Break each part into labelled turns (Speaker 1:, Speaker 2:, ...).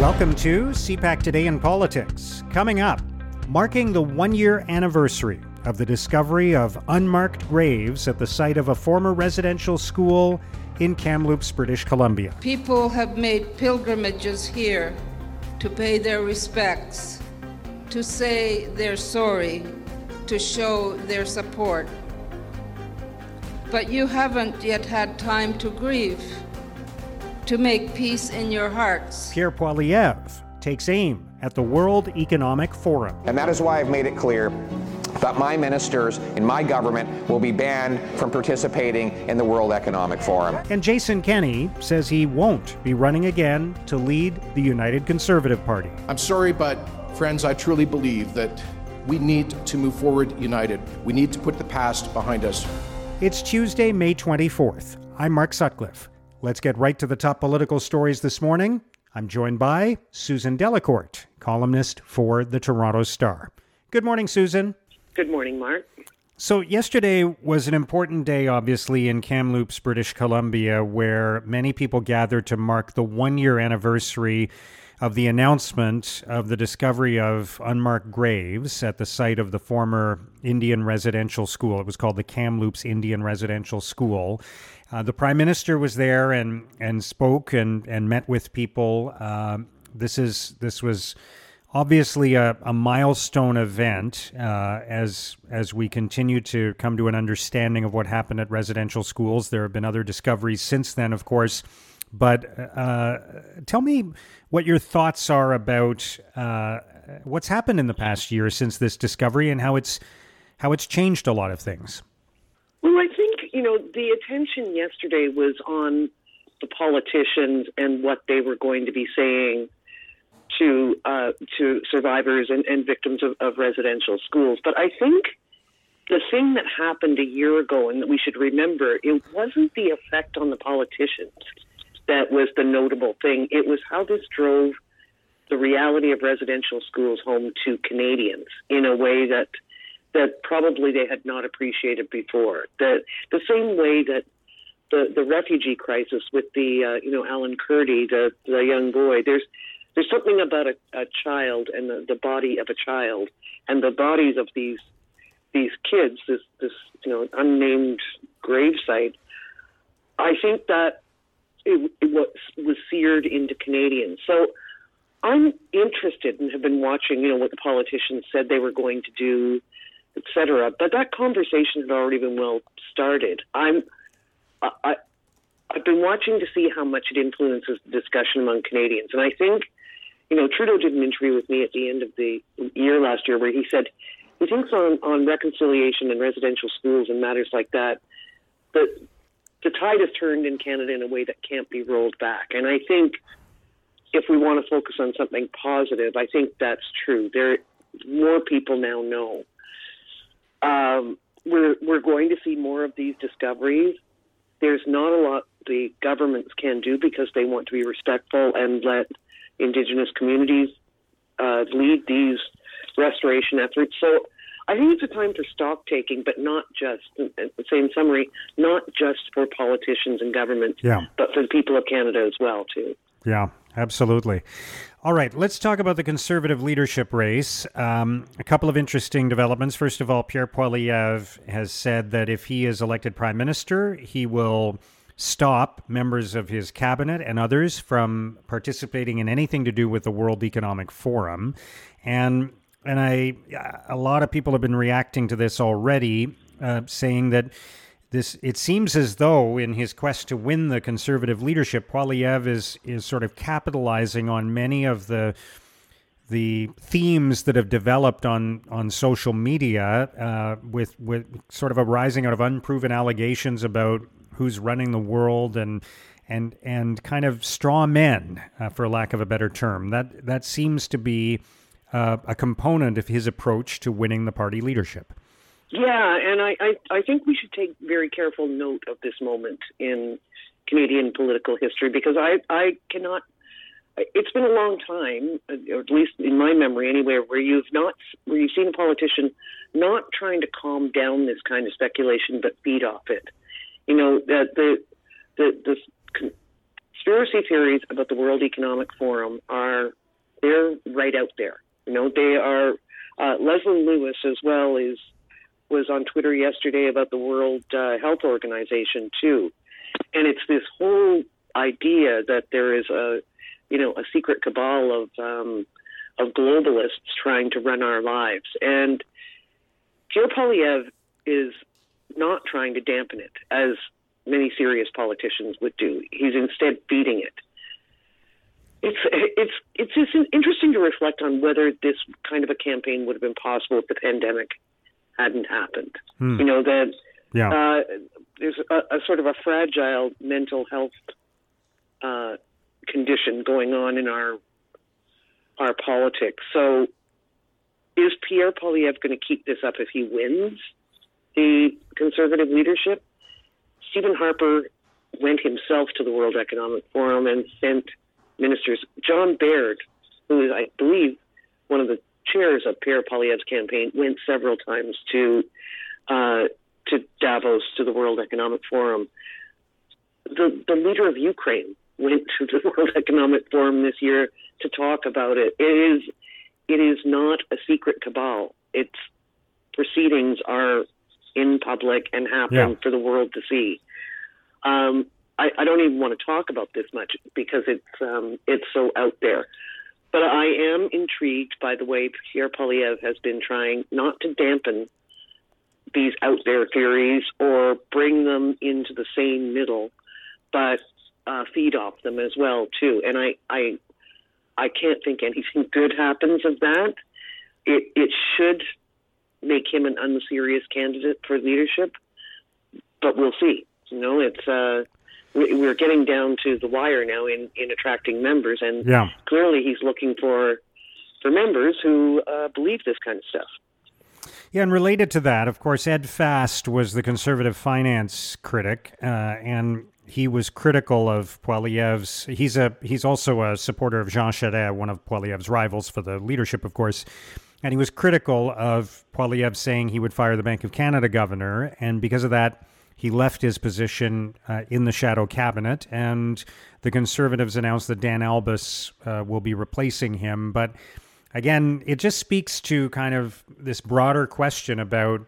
Speaker 1: Welcome to CPAC Today in Politics. Coming up, marking the one year anniversary of the discovery of unmarked graves at the site of a former residential school in Kamloops, British Columbia.
Speaker 2: People have made pilgrimages here to pay their respects, to say they're sorry, to show their support. But you haven't yet had time to grieve, to make peace in your hearts.
Speaker 1: Pierre Poilievre takes aim at the World Economic Forum.
Speaker 3: And that is why I've made it clear that my ministers in my government will be banned from participating in the World Economic Forum.
Speaker 1: And Jason Kenney says he won't be running again to lead the United Conservative Party.
Speaker 4: I'm sorry, but friends, I truly believe that we need to move forward united. We need to put the past behind us.
Speaker 1: It's Tuesday, May 24th. I'm Mark Sutcliffe. Let's get right to the top political stories this morning. I'm joined by Susan Delacourt, columnist for the Toronto Star. Good morning, Susan.
Speaker 5: Good morning, Mark.
Speaker 1: So, yesterday was an important day, obviously, in Kamloops, British Columbia, where many people gathered to mark the one year anniversary of the announcement of the discovery of unmarked graves at the site of the former Indian residential school. It was called the Kamloops Indian Residential School. Uh, the prime minister was there and and spoke and and met with people. Uh, this is this was obviously a, a milestone event uh, as as we continue to come to an understanding of what happened at residential schools. There have been other discoveries since then, of course. But uh, tell me what your thoughts are about uh, what's happened in the past year since this discovery and how it's how it's changed a lot of things.
Speaker 5: Well, I you know the attention yesterday was on the politicians and what they were going to be saying to uh, to survivors and, and victims of, of residential schools. But I think the thing that happened a year ago and that we should remember, it wasn't the effect on the politicians that was the notable thing. It was how this drove the reality of residential schools home to Canadians in a way that that probably they had not appreciated before. The the same way that the the refugee crisis with the uh, you know Alan Kurdi, the the young boy. There's there's something about a, a child and the, the body of a child and the bodies of these these kids. This this you know unnamed gravesite. I think that it, it was was seared into Canadians. So I'm interested and have been watching, you know, what the politicians said they were going to do, et cetera. But that conversation had already been well started. I'm, I, I've been watching to see how much it influences the discussion among Canadians, and I think, you know, Trudeau did an interview with me at the end of the year last year where he said he thinks on on reconciliation and residential schools and matters like that that the tide has turned in Canada in a way that can't be rolled back. And I think if we want to focus on something positive, I think that's true. There, more people now know. Um, we're we're going to see more of these discoveries. There's not a lot the governments can do because they want to be respectful and let Indigenous communities uh, lead these restoration efforts. So I think it's a time for stock taking, but not just, say in summary, not just for politicians and government,
Speaker 1: yeah.
Speaker 5: but for the people of Canada as well, too.
Speaker 1: Yeah, absolutely. All right, let's talk about the Conservative leadership race. Um, a couple of interesting developments. First of all, Pierre Poilievre has said that if he is elected prime minister, he will stop members of his cabinet and others from participating in anything to do with the World Economic Forum. And and I, a lot of people have been reacting to this already, uh, saying that this. It seems as though, in his quest to win the conservative leadership, Poilievre is is sort of capitalizing on many of the the themes that have developed on on social media, uh, with with sort of a rising out of unproven allegations about who's running the world and and and kind of straw men, uh, for lack of a better term. That that seems to be uh, a component of his approach to winning the party leadership.
Speaker 5: Yeah, and I, I, I think we should take very careful note of this moment in Canadian political history because I, I cannot. It's been a long time, or at least in my memory, anywhere, where you've not where you've seen a politician not trying to calm down this kind of speculation, but feed off it. You know, the the the, the conspiracy theories about the World Economic Forum are they're right out there. You know, they are. Uh, Leslyn Lewis as well is was on Twitter yesterday about the World uh, Health Organization too, and it's this whole idea that there is a you know a secret cabal of um, of globalists trying to run our lives, and Pierre Poilievre is not trying to dampen it as many serious politicians would do. He's instead feeding it. It's it's it's just interesting to reflect on whether this kind of a campaign would have been possible if the pandemic hadn't happened.
Speaker 1: Hmm.
Speaker 5: You know that
Speaker 1: Yeah.
Speaker 5: uh, there's a, a sort of a fragile mental health uh, condition going on in our our politics. So, is Pierre Poilievre going to keep this up if he wins the conservative leadership? Stephen Harper went himself to the World Economic Forum and sent ministers. John Baird, who is, I believe, one of the chairs of Pierre Poilievre's campaign, went several times to uh, to Davos to the World Economic Forum. The the leader of Ukraine went to the World Economic Forum this year to talk about it. It is it is not a secret cabal. Its proceedings are in public and happen
Speaker 1: Yeah.
Speaker 5: for the world to see. Um, I, I don't even want to talk about this much because it's um, it's so out there. But I am intrigued by the way Pierre Poilievre has been trying not to dampen these out there theories or bring them into the same middle, but uh, feed off them as well too. And I, I, I can't think anything good happens of that. It it should make him an unserious candidate for leadership, but we'll see. You know, it's uh, we're getting down to the wire now in in attracting members, and
Speaker 1: Yeah.
Speaker 5: clearly he's looking for for members who uh, believe this kind of stuff.
Speaker 1: Yeah, and related to that, of course, Ed Fast was the conservative finance critic, uh, and he was critical of Poilievre's. He's a he's also a supporter of Jean Charest, one of Poilievre's rivals for the leadership, of course. And he was critical of Poilievre saying he would fire the Bank of Canada governor, and because of that, he left his position uh, in the shadow cabinet. And the Conservatives announced that Dan Albas uh, will be replacing him, but again, it just speaks to kind of this broader question about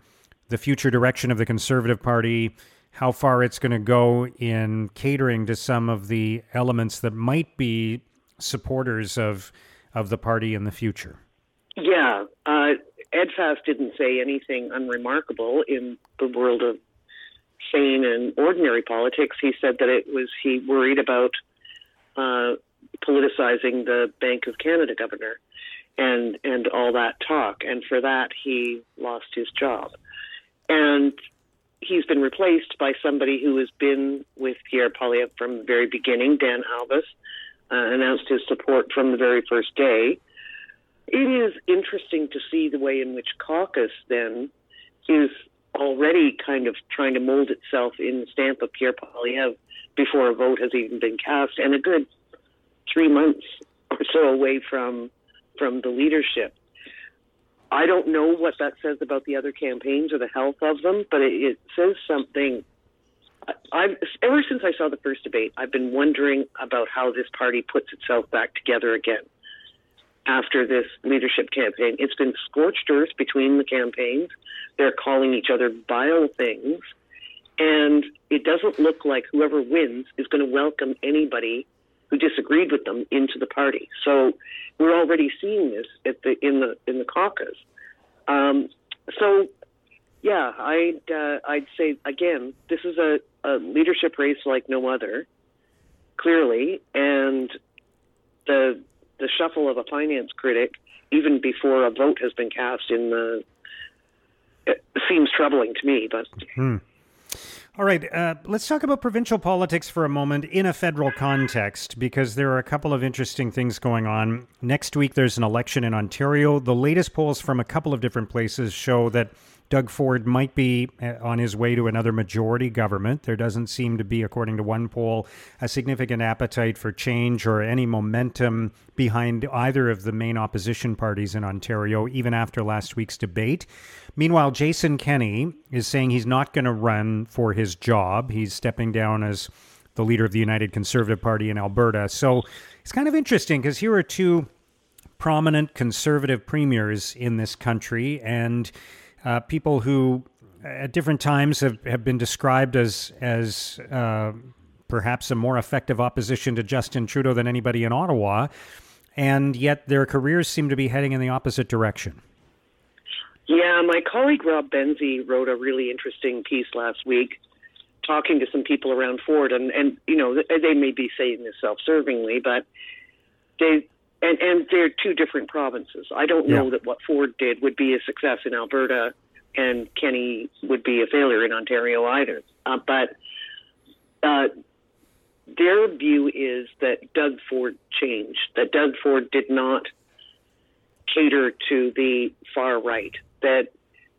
Speaker 1: the future direction of the Conservative Party, how far it's going to go in catering to some of the elements that might be supporters of of the party in the future.
Speaker 5: Yeah, uh, Ed Fast didn't say anything unremarkable in the world of sane and ordinary politics. He said that it was he worried about uh, politicizing the Bank of Canada governor and and all that talk, and for that he lost his job, and he's been replaced by somebody who has been with Pierre Poilievre from the very beginning. Dan Albas uh, announced his support from the very first day. It is interesting to see the way in which caucus then is already kind of trying to mold itself in the stamp of Pierre Poilievre before a vote has even been cast, and a good three months or so away from from the leadership. I don't know what that says about the other campaigns or the health of them, but it, it says something. I- I've ever since I saw the first debate, I've been wondering about how this party puts itself back together again after this leadership campaign. It's been scorched earth between the campaigns. They're calling each other vile things. And it doesn't look like whoever wins is going to welcome anybody who disagreed with them into the party. So we're already seeing this the in the in the caucus. Um, so yeah, I'd uh, I'd say again, this is a, a leadership race like no other, clearly, and the the shuffle of a finance critic, even before a vote has been cast in the, it seems troubling to me. But hmm.
Speaker 1: All right, uh, let's talk about provincial politics for a moment in a federal context because there are a couple of interesting things going on. Next week, there's an election in Ontario. The latest polls from a couple of different places show that Doug Ford might be uh, on his way to another majority government. There doesn't seem to be, according to one poll, a significant appetite for change or any momentum behind either of the main opposition parties in Ontario, even after last week's debate. Meanwhile, Jason Kenney is saying he's not going to run for his job. He's stepping down as the leader of the United Conservative Party in Alberta. So it's kind of interesting because here are two prominent conservative premiers in this country and uh, people who at different times have, have been described as as uh, perhaps a more effective opposition to Justin Trudeau than anybody in Ottawa, and yet their careers seem to be heading in the opposite direction.
Speaker 5: Yeah, my colleague Rob Benzie wrote a really interesting piece last week talking to some people around Ford, and, and you know, they may be saying this self servingly, but they. And, and they're two different provinces. I don't know
Speaker 1: Yeah.
Speaker 5: that what Ford did would be a success in Alberta, and Kenney would be a failure in Ontario either. Uh, but uh, their view is that Doug Ford changed, that Doug Ford did not cater to the far right. That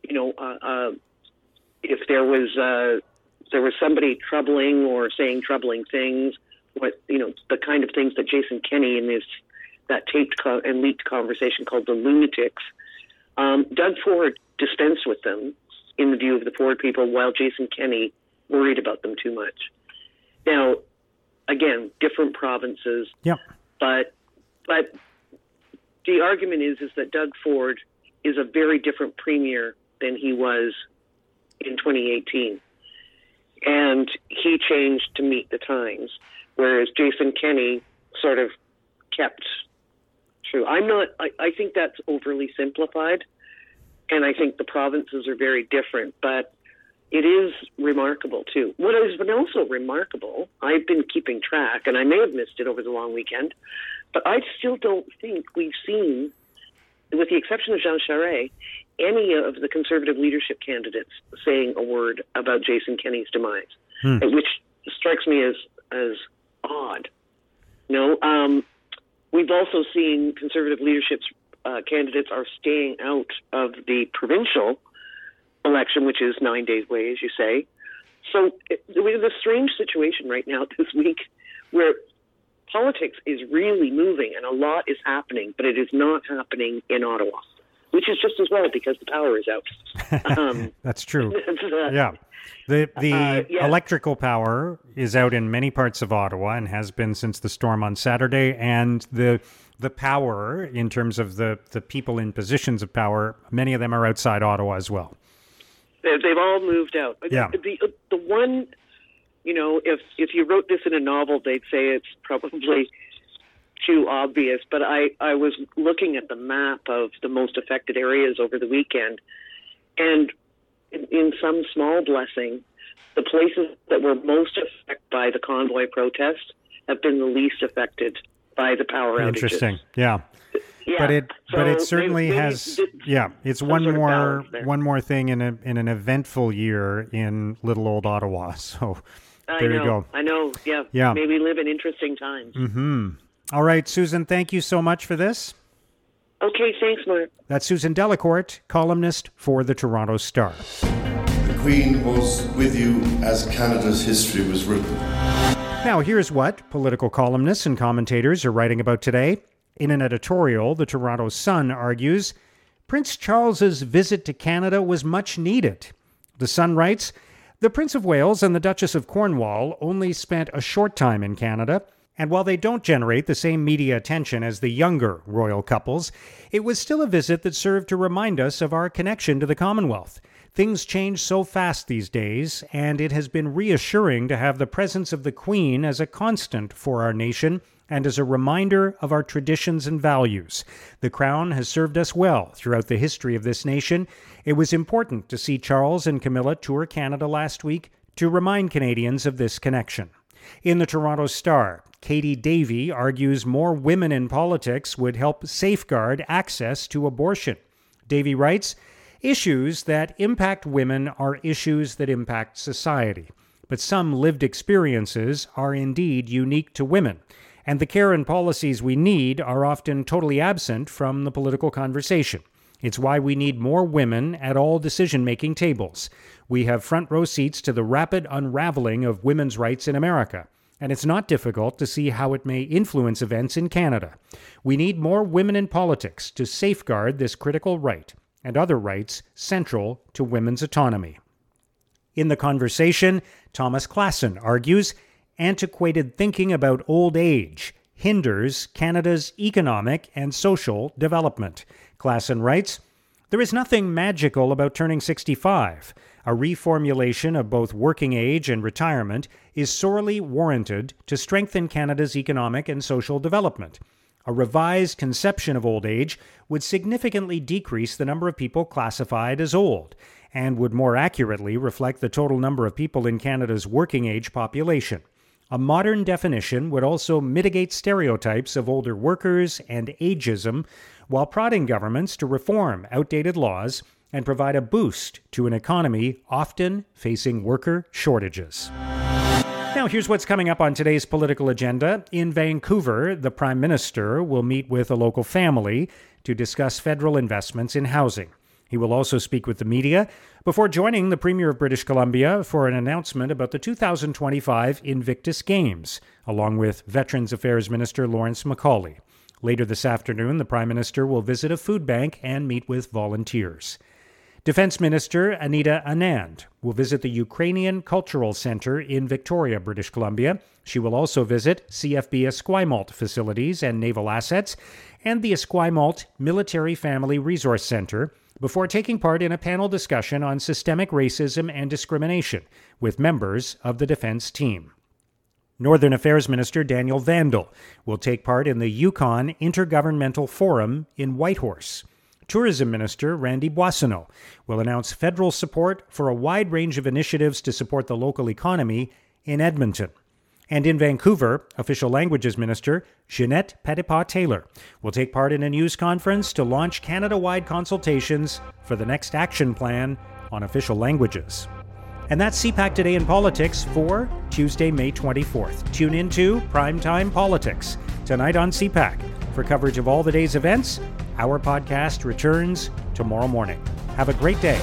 Speaker 5: you know, uh, uh, if there was uh, there was somebody troubling or saying troubling things, what you know, the kind of things that Jason Kenney in this that taped co- and leaked conversation called the lunatics, um, Doug Ford dispensed with them in the view of the Ford people, while Jason Kenney worried about them too much. Now, again, different provinces,
Speaker 1: Yep.
Speaker 5: but but the argument is is that Doug Ford is a very different premier than he was in 2018, and he changed to meet the times, whereas Jason Kenney sort of kept true. I'm not. I, I think that's overly simplified, and I think the provinces are very different, but. It is remarkable too. What has been also remarkable, I've been keeping track, and I may have missed it over the long weekend, but I still don't think we've seen, with the exception of Jean Charest, any of the conservative leadership candidates saying a word about Jason Kenney's demise, which strikes me as as odd. No, um, we've also seen conservative leadership's uh, candidates are staying out of the provincial election, which is nine days away, as you say. So we have a strange situation right now this week where politics is really moving and a lot is happening, but it is not happening in Ottawa, which is just as well because the power is out. Um,
Speaker 1: That's true.
Speaker 5: uh,
Speaker 1: Yeah. The the
Speaker 5: Uh, yeah.
Speaker 1: electrical power is out in many parts of Ottawa and has been since the storm on Saturday and the the power in terms of the the people in positions of power many of them are outside Ottawa as well.
Speaker 5: They- They've all moved out.
Speaker 1: Yeah.
Speaker 5: The the one, you know, if if you wrote this in a novel, they'd say it's probably too obvious. But I I was looking at the map of the most affected areas over the weekend, and in, in some small blessing, the places that were most affected by the convoy protest have been the least affected by the power outages.
Speaker 1: Interesting. Yeah.
Speaker 5: Yeah.
Speaker 1: But it but it certainly
Speaker 5: maybe-
Speaker 1: has
Speaker 5: maybe
Speaker 1: yeah, it's one more one more thing in a in an eventful year in little old Ottawa. So there
Speaker 5: know,
Speaker 1: you go.
Speaker 5: I know. Yeah.
Speaker 1: Yeah.
Speaker 5: Maybe live in interesting times. Mm-hmm.
Speaker 1: All right, Susan, thank you so much for this.
Speaker 5: Okay. Thanks, Mark.
Speaker 1: That's Susan Delacourt, columnist for the Toronto Star.
Speaker 6: The Queen was with you as Canada's history was written.
Speaker 1: Now, here's what political columnists and commentators are writing about today. In an editorial, the Toronto Sun argues Prince Charles's visit to Canada was much needed. The Sun writes The Prince of Wales and the Duchess of Cornwall only spent a short time in Canada, and while they don't generate the same media attention as the younger royal couples, it was still a visit that served to remind us of our connection to the Commonwealth. Things change so fast these days, and it has been reassuring to have the presence of the Queen as a constant for our nation and as a reminder of our traditions and values. The Crown has served us well throughout the history of this nation. It was important to see Charles and Camilla tour Canada last week to remind Canadians of this connection. In the Toronto Star, Katie Davey argues more women in politics would help safeguard access to abortion. Davey writes, Issues that impact women are issues that impact society, but some lived experiences are indeed unique to women, and the care and policies we need are often totally absent from the political conversation. It's why we need more women at all decision making tables. We have front row seats to the rapid unraveling of women's rights in America, and it's not difficult to see how it may influence events in Canada. We need more women in politics to safeguard this critical right and other rights central to women's autonomy. In the conversation, Thomas Klassen argues antiquated thinking about old age hinders Canada's economic and social development. Klassen writes There is nothing magical about turning 65. A reformulation of both working age and retirement is sorely warranted to strengthen Canada's economic and social development. A revised conception of old age would significantly decrease the number of people classified as old and would more accurately reflect the total number of people in Canada's working age population. A modern definition would also mitigate stereotypes of older workers and ageism while prodding governments to reform outdated laws and provide a boost to an economy often facing worker shortages. Now, here's what's coming up on today's political agenda. In Vancouver, the Prime Minister will meet with a local family to discuss federal investments in housing. He will also speak with the media before joining the Premier of British Columbia for an announcement about the 2025 Invictus Games, along with Veterans Affairs Minister Lawrence MacAulay. Later this afternoon, the Prime Minister will visit a food bank and meet with volunteers. Defense Minister Anita Anand will visit the Ukrainian Cultural Center in Victoria, British Columbia. She will also visit CFB Esquimalt facilities and naval assets and the Esquimalt Military Family Resource Center before taking part in a panel discussion on systemic racism and discrimination with members of the defense team. Northern Affairs Minister Daniel Vandal will take part in the Yukon Intergovernmental Forum in Whitehorse. Tourism Minister Randy Boissonnault will announce federal support for a wide range of initiatives to support the local economy in Edmonton. And in Vancouver, Official Languages Minister Ginette Petitpas Taylor will take part in a news conference to launch Canada wide consultations for the next action plan on official languages. And that's CPAC Today in Politics for Tuesday, May 24th. Tune into Primetime Politics tonight on CPAC. For coverage of all the day's events, our podcast returns tomorrow morning. Have a great day.